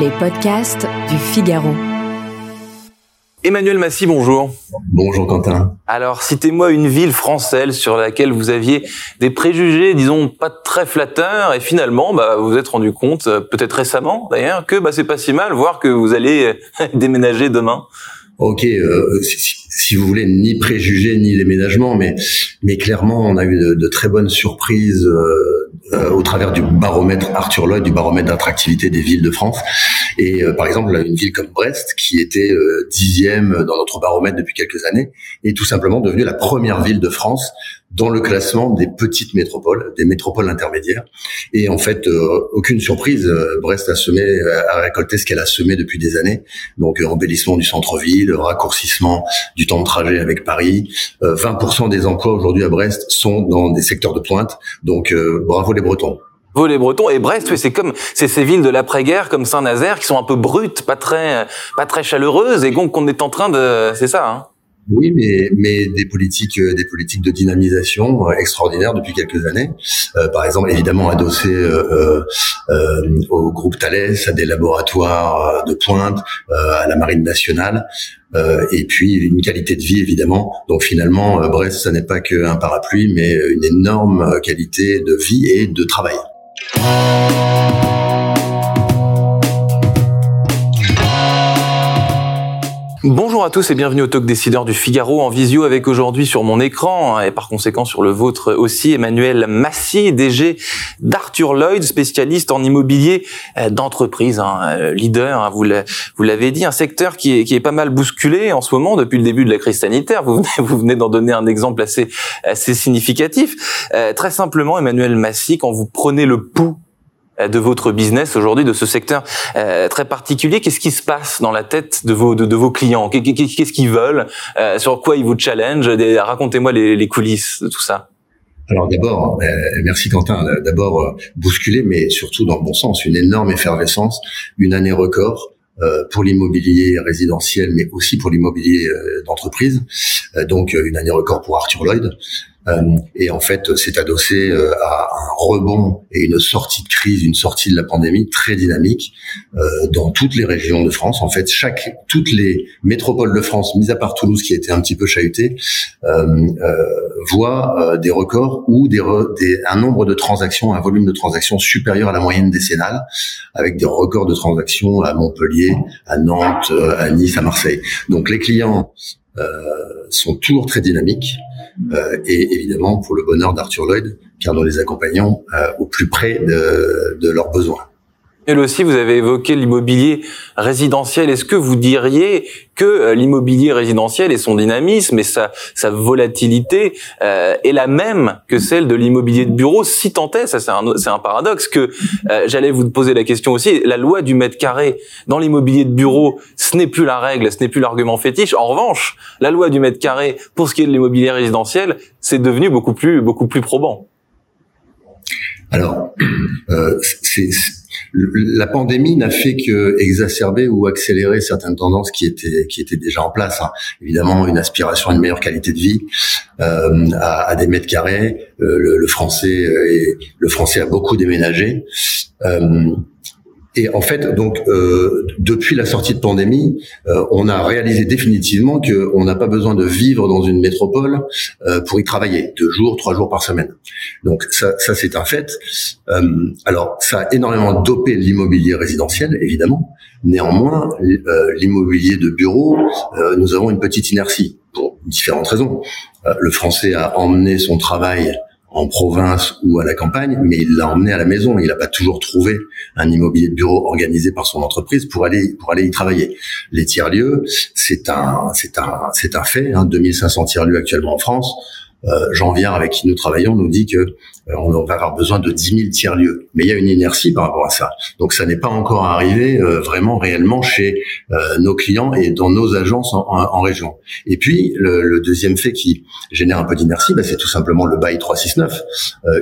Les podcasts du Figaro. Emmanuel Massy, bonjour. Bonjour Quentin. Alors, citez-moi une ville française sur laquelle vous aviez des préjugés, disons, pas très flatteurs, et finalement, bah, vous vous êtes rendu compte, euh, peut-être récemment d'ailleurs, que bah, c'est pas si mal, voire que vous allez euh, déménager demain. Ok, euh, si, si, vous voulez, ni préjugés ni déménagement, mais mais clairement, on a eu de, très bonnes surprises euh, euh, au travers du baromètre Arthur Lloyd, du baromètre d'attractivité des villes de France. Et euh, par exemple, une ville comme Brest, qui était euh, dixième dans notre baromètre depuis quelques années, est tout simplement devenue la première ville de France dans le classement des petites métropoles, des métropoles intermédiaires. Et en fait, aucune surprise, Brest a semé, a récolté ce qu'elle a semé depuis des années. Donc, embellissement du centre-ville, raccourcissement du temps de trajet avec Paris. 20% des emplois aujourd'hui à Brest sont dans des secteurs de pointe. Donc, bravo les Bretons. Vous les Bretons et Brest, c'est comme c'est ces villes de l'après-guerre comme Saint-Nazaire qui sont un peu brutes, pas très pas très chaleureuses et donc qu'on est en train de c'est ça hein oui, mais, mais des politiques, euh, des politiques de dynamisation euh, extraordinaires depuis quelques années. Euh, par exemple, évidemment adossé euh, euh, au groupe Thales, à des laboratoires de pointe, à la Marine nationale, et puis une qualité de vie évidemment. Donc finalement, Brest, ça n'est pas qu'un parapluie, mais une énorme qualité de vie et de travail. Oh, Bonjour à tous et bienvenue au Talk Décideur du Figaro en visio avec aujourd'hui sur mon écran et par conséquent sur le vôtre aussi Emmanuel Massy, DG d'Arthur Lloyd, spécialiste en immobilier euh, d'entreprise, hein, euh, leader, hein, vous l'avez dit, un secteur qui est, pas mal bousculé en ce moment depuis le début de la crise sanitaire. Vous venez, d'en donner un exemple assez, significatif. Euh, très simplement, Emmanuel Massy, quand vous prenez le pouls de votre business aujourd'hui, de ce secteur euh, très particulier. Qu'est-ce qui se passe dans la tête de vos clients? Qu'est-ce qu'ils veulent euh, Sur quoi ils vous challenge Racontez-moi les, les, coulisses de tout ça. Alors d'abord, merci Quentin. D'abord bousculer, mais surtout dans le bon sens, une énorme effervescence, une année record. pour l'immobilier résidentiel, mais aussi pour l'immobilier d'entreprise. donc une année record pour Arthur Lloyd. Euh, et en fait, c'est adossé euh, à un rebond et une sortie de crise, une sortie de la pandémie très dynamique euh, dans toutes les régions de France. En fait, chaque, toutes les métropoles de France, mis à part Toulouse qui a été un petit peu chahutée, voient des records ou des, des, un nombre de transactions, un volume de transactions supérieur à la moyenne décennale, avec des records de transactions à Montpellier, à Nantes, à Nice, à Marseille. Donc les clients euh, sont toujours très dynamiques euh, et évidemment pour le bonheur d'Arthur Lloyd, car nous les accompagnons euh, au plus près de, de leurs besoins. Et aussi, vous avez évoqué l'immobilier résidentiel. Est-ce que vous diriez que euh, l'immobilier résidentiel et son dynamisme et sa, sa volatilité euh, est la même que celle de l'immobilier de bureau? Si tant est, ça c'est un, un paradoxe que euh, j'allais vous poser la question aussi. La loi du mètre carré dans l'immobilier de bureau, ce n'est plus la règle, ce n'est plus l'argument fétiche. En revanche, la loi du mètre carré pour ce qui est de l'immobilier résidentiel, c'est devenu beaucoup plus beaucoup plus probant. Alors, euh, c'est la pandémie n'a fait que exacerber ou accélérer certaines tendances qui étaient qui étaient déjà en place. Hein. Évidemment, une aspiration à une meilleure qualité de vie, euh, à, des mètres carrés. Euh, le, français euh, le français a beaucoup déménagé. Et en fait, donc euh, depuis la sortie de pandémie, euh, on a réalisé définitivement que on n'a pas besoin de vivre dans une métropole euh, pour y travailler deux jours, trois jours par semaine. Donc ça, ça c'est un fait. Euh, alors ça a énormément dopé l'immobilier résidentiel, évidemment. Néanmoins, euh, l'immobilier de bureau, euh, nous avons une petite inertie pour différentes raisons. le français a emmené son travail en province ou à la campagne, mais il l'a emmené à la maison. Il n'a pas toujours trouvé un immobilier de bureau organisé par son entreprise pour aller pour aller y travailler. Les tiers lieux, c'est un c'est un c'est un fait. Hein, 2500 tiers lieux actuellement en France. Euh, Jean Viard, avec qui nous travaillons, nous dit que euh, on va avoir besoin de 10 000 tiers-lieux. Mais il y a une inertie par rapport à ça. Donc ça n'est pas encore arrivé euh, vraiment réellement chez nos clients et dans nos agences en, région. Et puis le, deuxième fait qui génère un peu d'inertie, bah, c'est tout simplement le bail 369.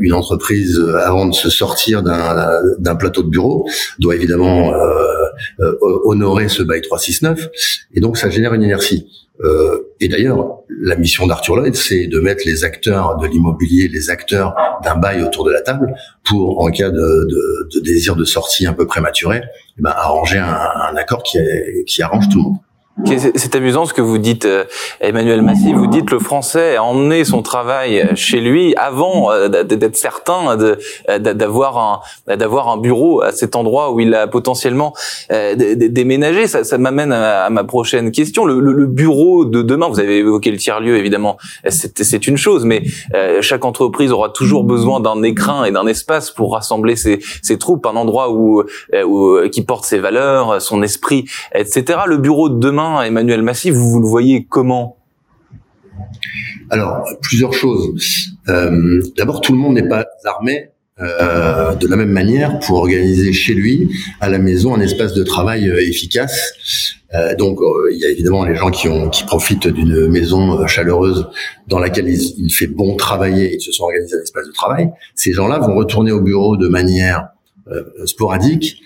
une entreprise, avant de se sortir d'un plateau de bureau, doit évidemment honorer ce bail 369, et donc ça génère une inertie. Euh, et d'ailleurs, la mission d'Arthur Lloyd, c'est de mettre les acteurs de l'immobilier, les acteurs d'un bail autour de la table pour, en cas de, de, de désir de sortie un peu prématuré, eh ben, arranger un, un accord qui, qui arrange tout le monde. C'est amusant ce que vous dites, euh, Emmanuel Massy. Vous dites le Français a emmené son travail chez lui avant euh, d'être certain euh, d'avoir un d'avoir un bureau à cet endroit où il a potentiellement déménagé. Ça, ça m'amène à, ma prochaine question. Le, le, bureau de demain, vous avez évoqué le tiers lieu évidemment, c'est une chose, mais chaque entreprise aura toujours besoin d'un écrin et d'un espace pour rassembler ses, ses troupes, un endroit où, où qui porte ses valeurs, son esprit, etc. Le bureau de demain Emmanuel Massif, vous, le voyez comment? Alors, plusieurs choses. Euh, d'abord, tout le monde n'est pas armé euh, de la même manière pour organiser chez lui, à la maison, un espace de travail euh, efficace. donc, il y a évidemment les gens qui, profitent d'une maison chaleureuse dans laquelle il, fait bon travailler et se sont organisés un espace de travail. Ces gens-là vont retourner au bureau de manière sporadique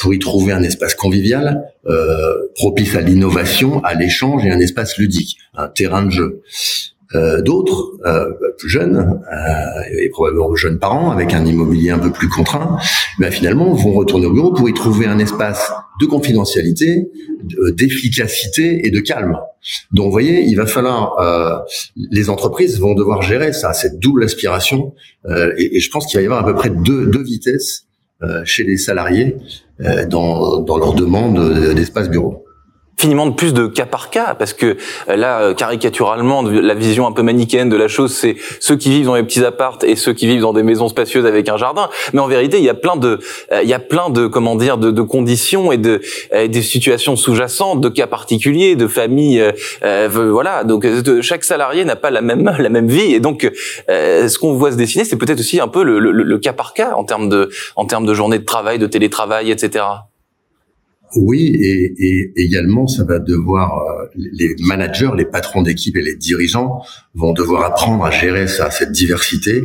pour y trouver un espace convivial, euh, propice à l'innovation, à l'échange et un espace ludique, un terrain de jeu. Euh, D'autres, euh, plus jeunes, euh, et probablement jeunes parents, avec un immobilier un peu plus contraint, ben finalement vont retourner au bureau pour y trouver un espace de confidentialité, d'efficacité et de calme. Donc, vous voyez, il va falloir, euh, les entreprises vont devoir gérer ça, cette double aspiration, et, et, je pense qu'il va y avoir à peu près deux, deux vitesses euh, chez les salariés euh, dans, dans leur demande d'espace bureau finiment de plus de cas par cas parce que euh, là euh, caricaturalement la vision un peu manichéenne de la chose c'est ceux qui vivent dans les petits appartes et ceux qui vivent dans des maisons spacieuses avec un jardin. Mais en vérité il y a plein de euh, il y a plein de comment dire de, de conditions et de des situations sous-jacentes de cas particuliers de familles voilà. Donc chaque salarié n'a pas la même la même vie. Et donc ce qu'on voit se dessiner c'est peut-être aussi un peu le, le, le, cas par cas en termes de en termes de journée de travail de télétravail etc oui, et, et, également, ça va devoir euh, les managers, les patrons d'équipe et les dirigeants vont devoir apprendre à gérer ça, cette diversité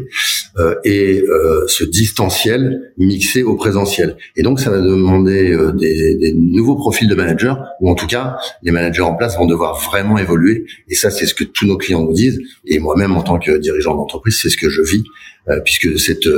euh, et euh, ce distanciel mixé au présentiel. Et donc, ça va demander euh, des, des, nouveaux profils de managers, ou en tout cas, les managers en place vont devoir vraiment évoluer. Et ça, c'est ce que tous nos clients nous disent. Et moi-même, en tant que dirigeant d'entreprise, c'est ce que je vis, puisque cette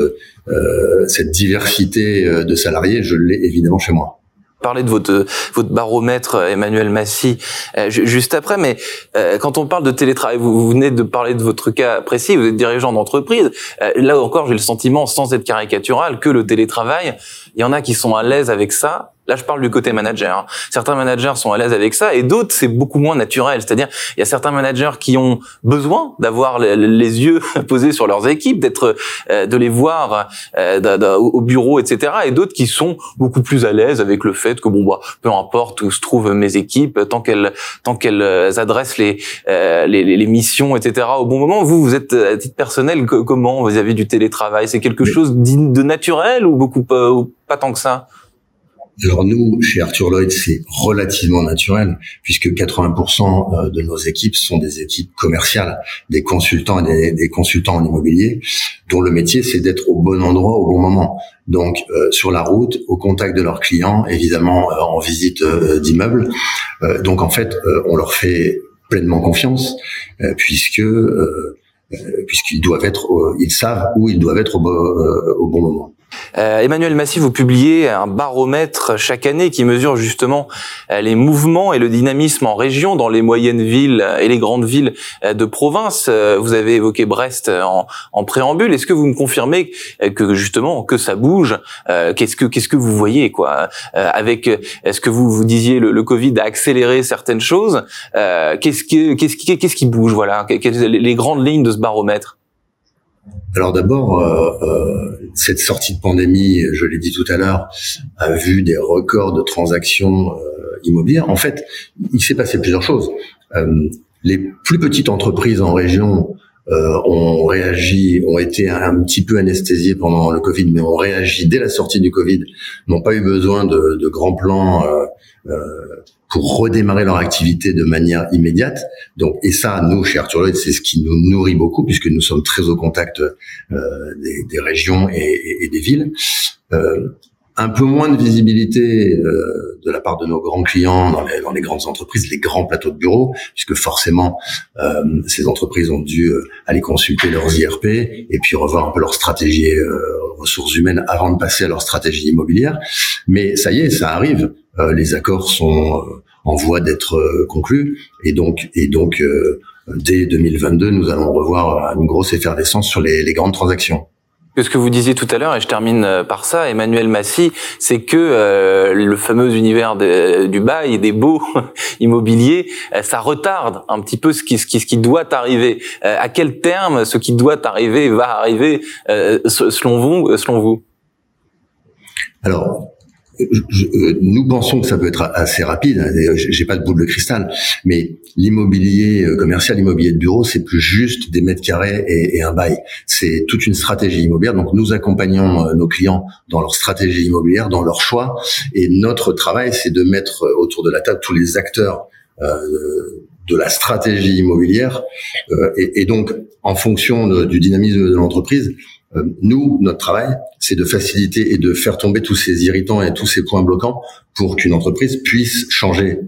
cette diversité de salariés, je l'ai évidemment chez moi parler de votre votre baromètre Emmanuel Massy euh, juste après mais euh, quand on parle de télétravail vous, venez de parler de votre cas précis vous êtes dirigeant d'entreprise euh, là encore j'ai le sentiment sans être caricatural que le télétravail il y en a qui sont à l'aise avec ça Là, je parle du côté manager. Hein. Certains managers sont à l'aise avec ça et d'autres, c'est beaucoup moins naturel. C'est-à-dire, il y a certains managers qui ont besoin d'avoir les, yeux posés sur leurs équipes, d'être, euh, de les voir euh, au bureau, etc. Et d'autres qui sont beaucoup plus à l'aise avec le fait que bon, bah, peu importe où se trouvent mes équipes, tant qu'elles, tant qu'elles adressent les, euh, les, les, missions, etc. Au bon moment. Vous, vous êtes à titre personnel comment? Vis-à-vis du télétravail C'est quelque chose de naturel ou beaucoup pas, ou pas tant que ça? Alors nous, chez Arthur Lloyd, c'est relativement naturel puisque 80% euh, de nos équipes sont des équipes commerciales, des consultants et des, consultants en immobilier, dont le métier c'est d'être au bon endroit au bon moment. Donc euh, sur la route, au contact de leurs clients, évidemment euh, en visite d'immeubles. donc en fait, on leur fait pleinement confiance puisque puisqu'ils doivent être, ils savent où ils doivent être au bon moment. Euh, Emmanuel Massy, vous publiez un baromètre chaque année qui mesure justement euh, les mouvements et le dynamisme en région, dans les moyennes villes et les grandes villes euh, de province. Vous avez évoqué Brest en, préambule. Est-ce que vous me confirmez que justement que ça bouge Qu'est-ce que qu'est-ce que vous voyez quoi Avec est-ce que vous vous disiez le, le, Covid a accéléré certaines choses Qu'est-ce qui qu'est-ce qui qu'est-ce qui bouge Voilà, les grandes lignes de ce baromètre? Alors d'abord, euh, euh, cette sortie de pandémie, je l'ai dit tout à l'heure, a vu des records de transactions euh, immobilières. En fait, il s'est passé plusieurs choses. les plus petites entreprises en région ont réagi, ont été un, petit peu anesthésiées pendant le Covid, mais ont réagi dès la sortie du Covid, n'ont pas eu besoin de, de grands plans pour redémarrer leur activité de manière immédiate. Donc, et ça, nous, chez Arthur Lloyd, c'est ce qui nous nourrit beaucoup puisque nous sommes très au contact euh, des, des, régions et, et, des villes. Un peu moins de visibilité euh, de la part de nos grands clients dans les, dans les, grandes entreprises, les grands plateaux de bureaux, puisque forcément euh, ces entreprises ont dû euh, aller consulter leurs IRP et puis revoir un peu leur stratégie euh, ressources humaines avant de passer à leur stratégie immobilière. Mais ça y est, ça arrive. Euh, les accords sont en voie d'être conclus et donc et donc dès 2022, nous allons revoir une grosse effervescence sur les, les grandes transactions ce que vous disiez tout à l'heure, et je termine euh, par ça, Emmanuel Massy, c'est que euh, le fameux univers du bail des baux immobiliers, euh, ça retarde un petit peu ce qui, ce qui, ce qui doit arriver. à quel terme ce qui doit arriver va arriver selon vous, selon vous? Alors, euh, nous pensons que ça peut être assez rapide. Hein, j'ai pas de boule de cristal, mais l'immobilier euh, commercial, l'immobilier de bureau, c'est plus juste des mètres carrés et, un bail. C'est toute une stratégie immobilière. Donc nous accompagnons euh, nos clients dans leur stratégie immobilière, dans leur choix, et notre travail, c'est de mettre autour de la table tous les acteurs de la stratégie immobilière, et, donc en fonction du dynamisme de l'entreprise, nous, notre travail, c'est de faciliter et de faire tomber tous ces irritants et tous ces points bloquants pour qu'une entreprise puisse changer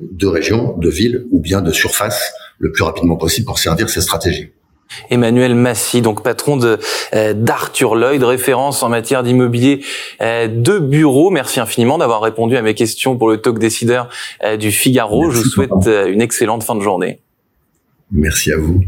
de région, de ville ou bien de surface le plus rapidement possible pour servir ses stratégies. Emmanuel Massy, donc patron de euh, d'Arthur Lloyd, référence en matière d'immobilier euh, de bureau. Merci infiniment d'avoir répondu à mes questions pour le talk décideur du Figaro. Je vous souhaite une excellente fin de journée. Merci à vous.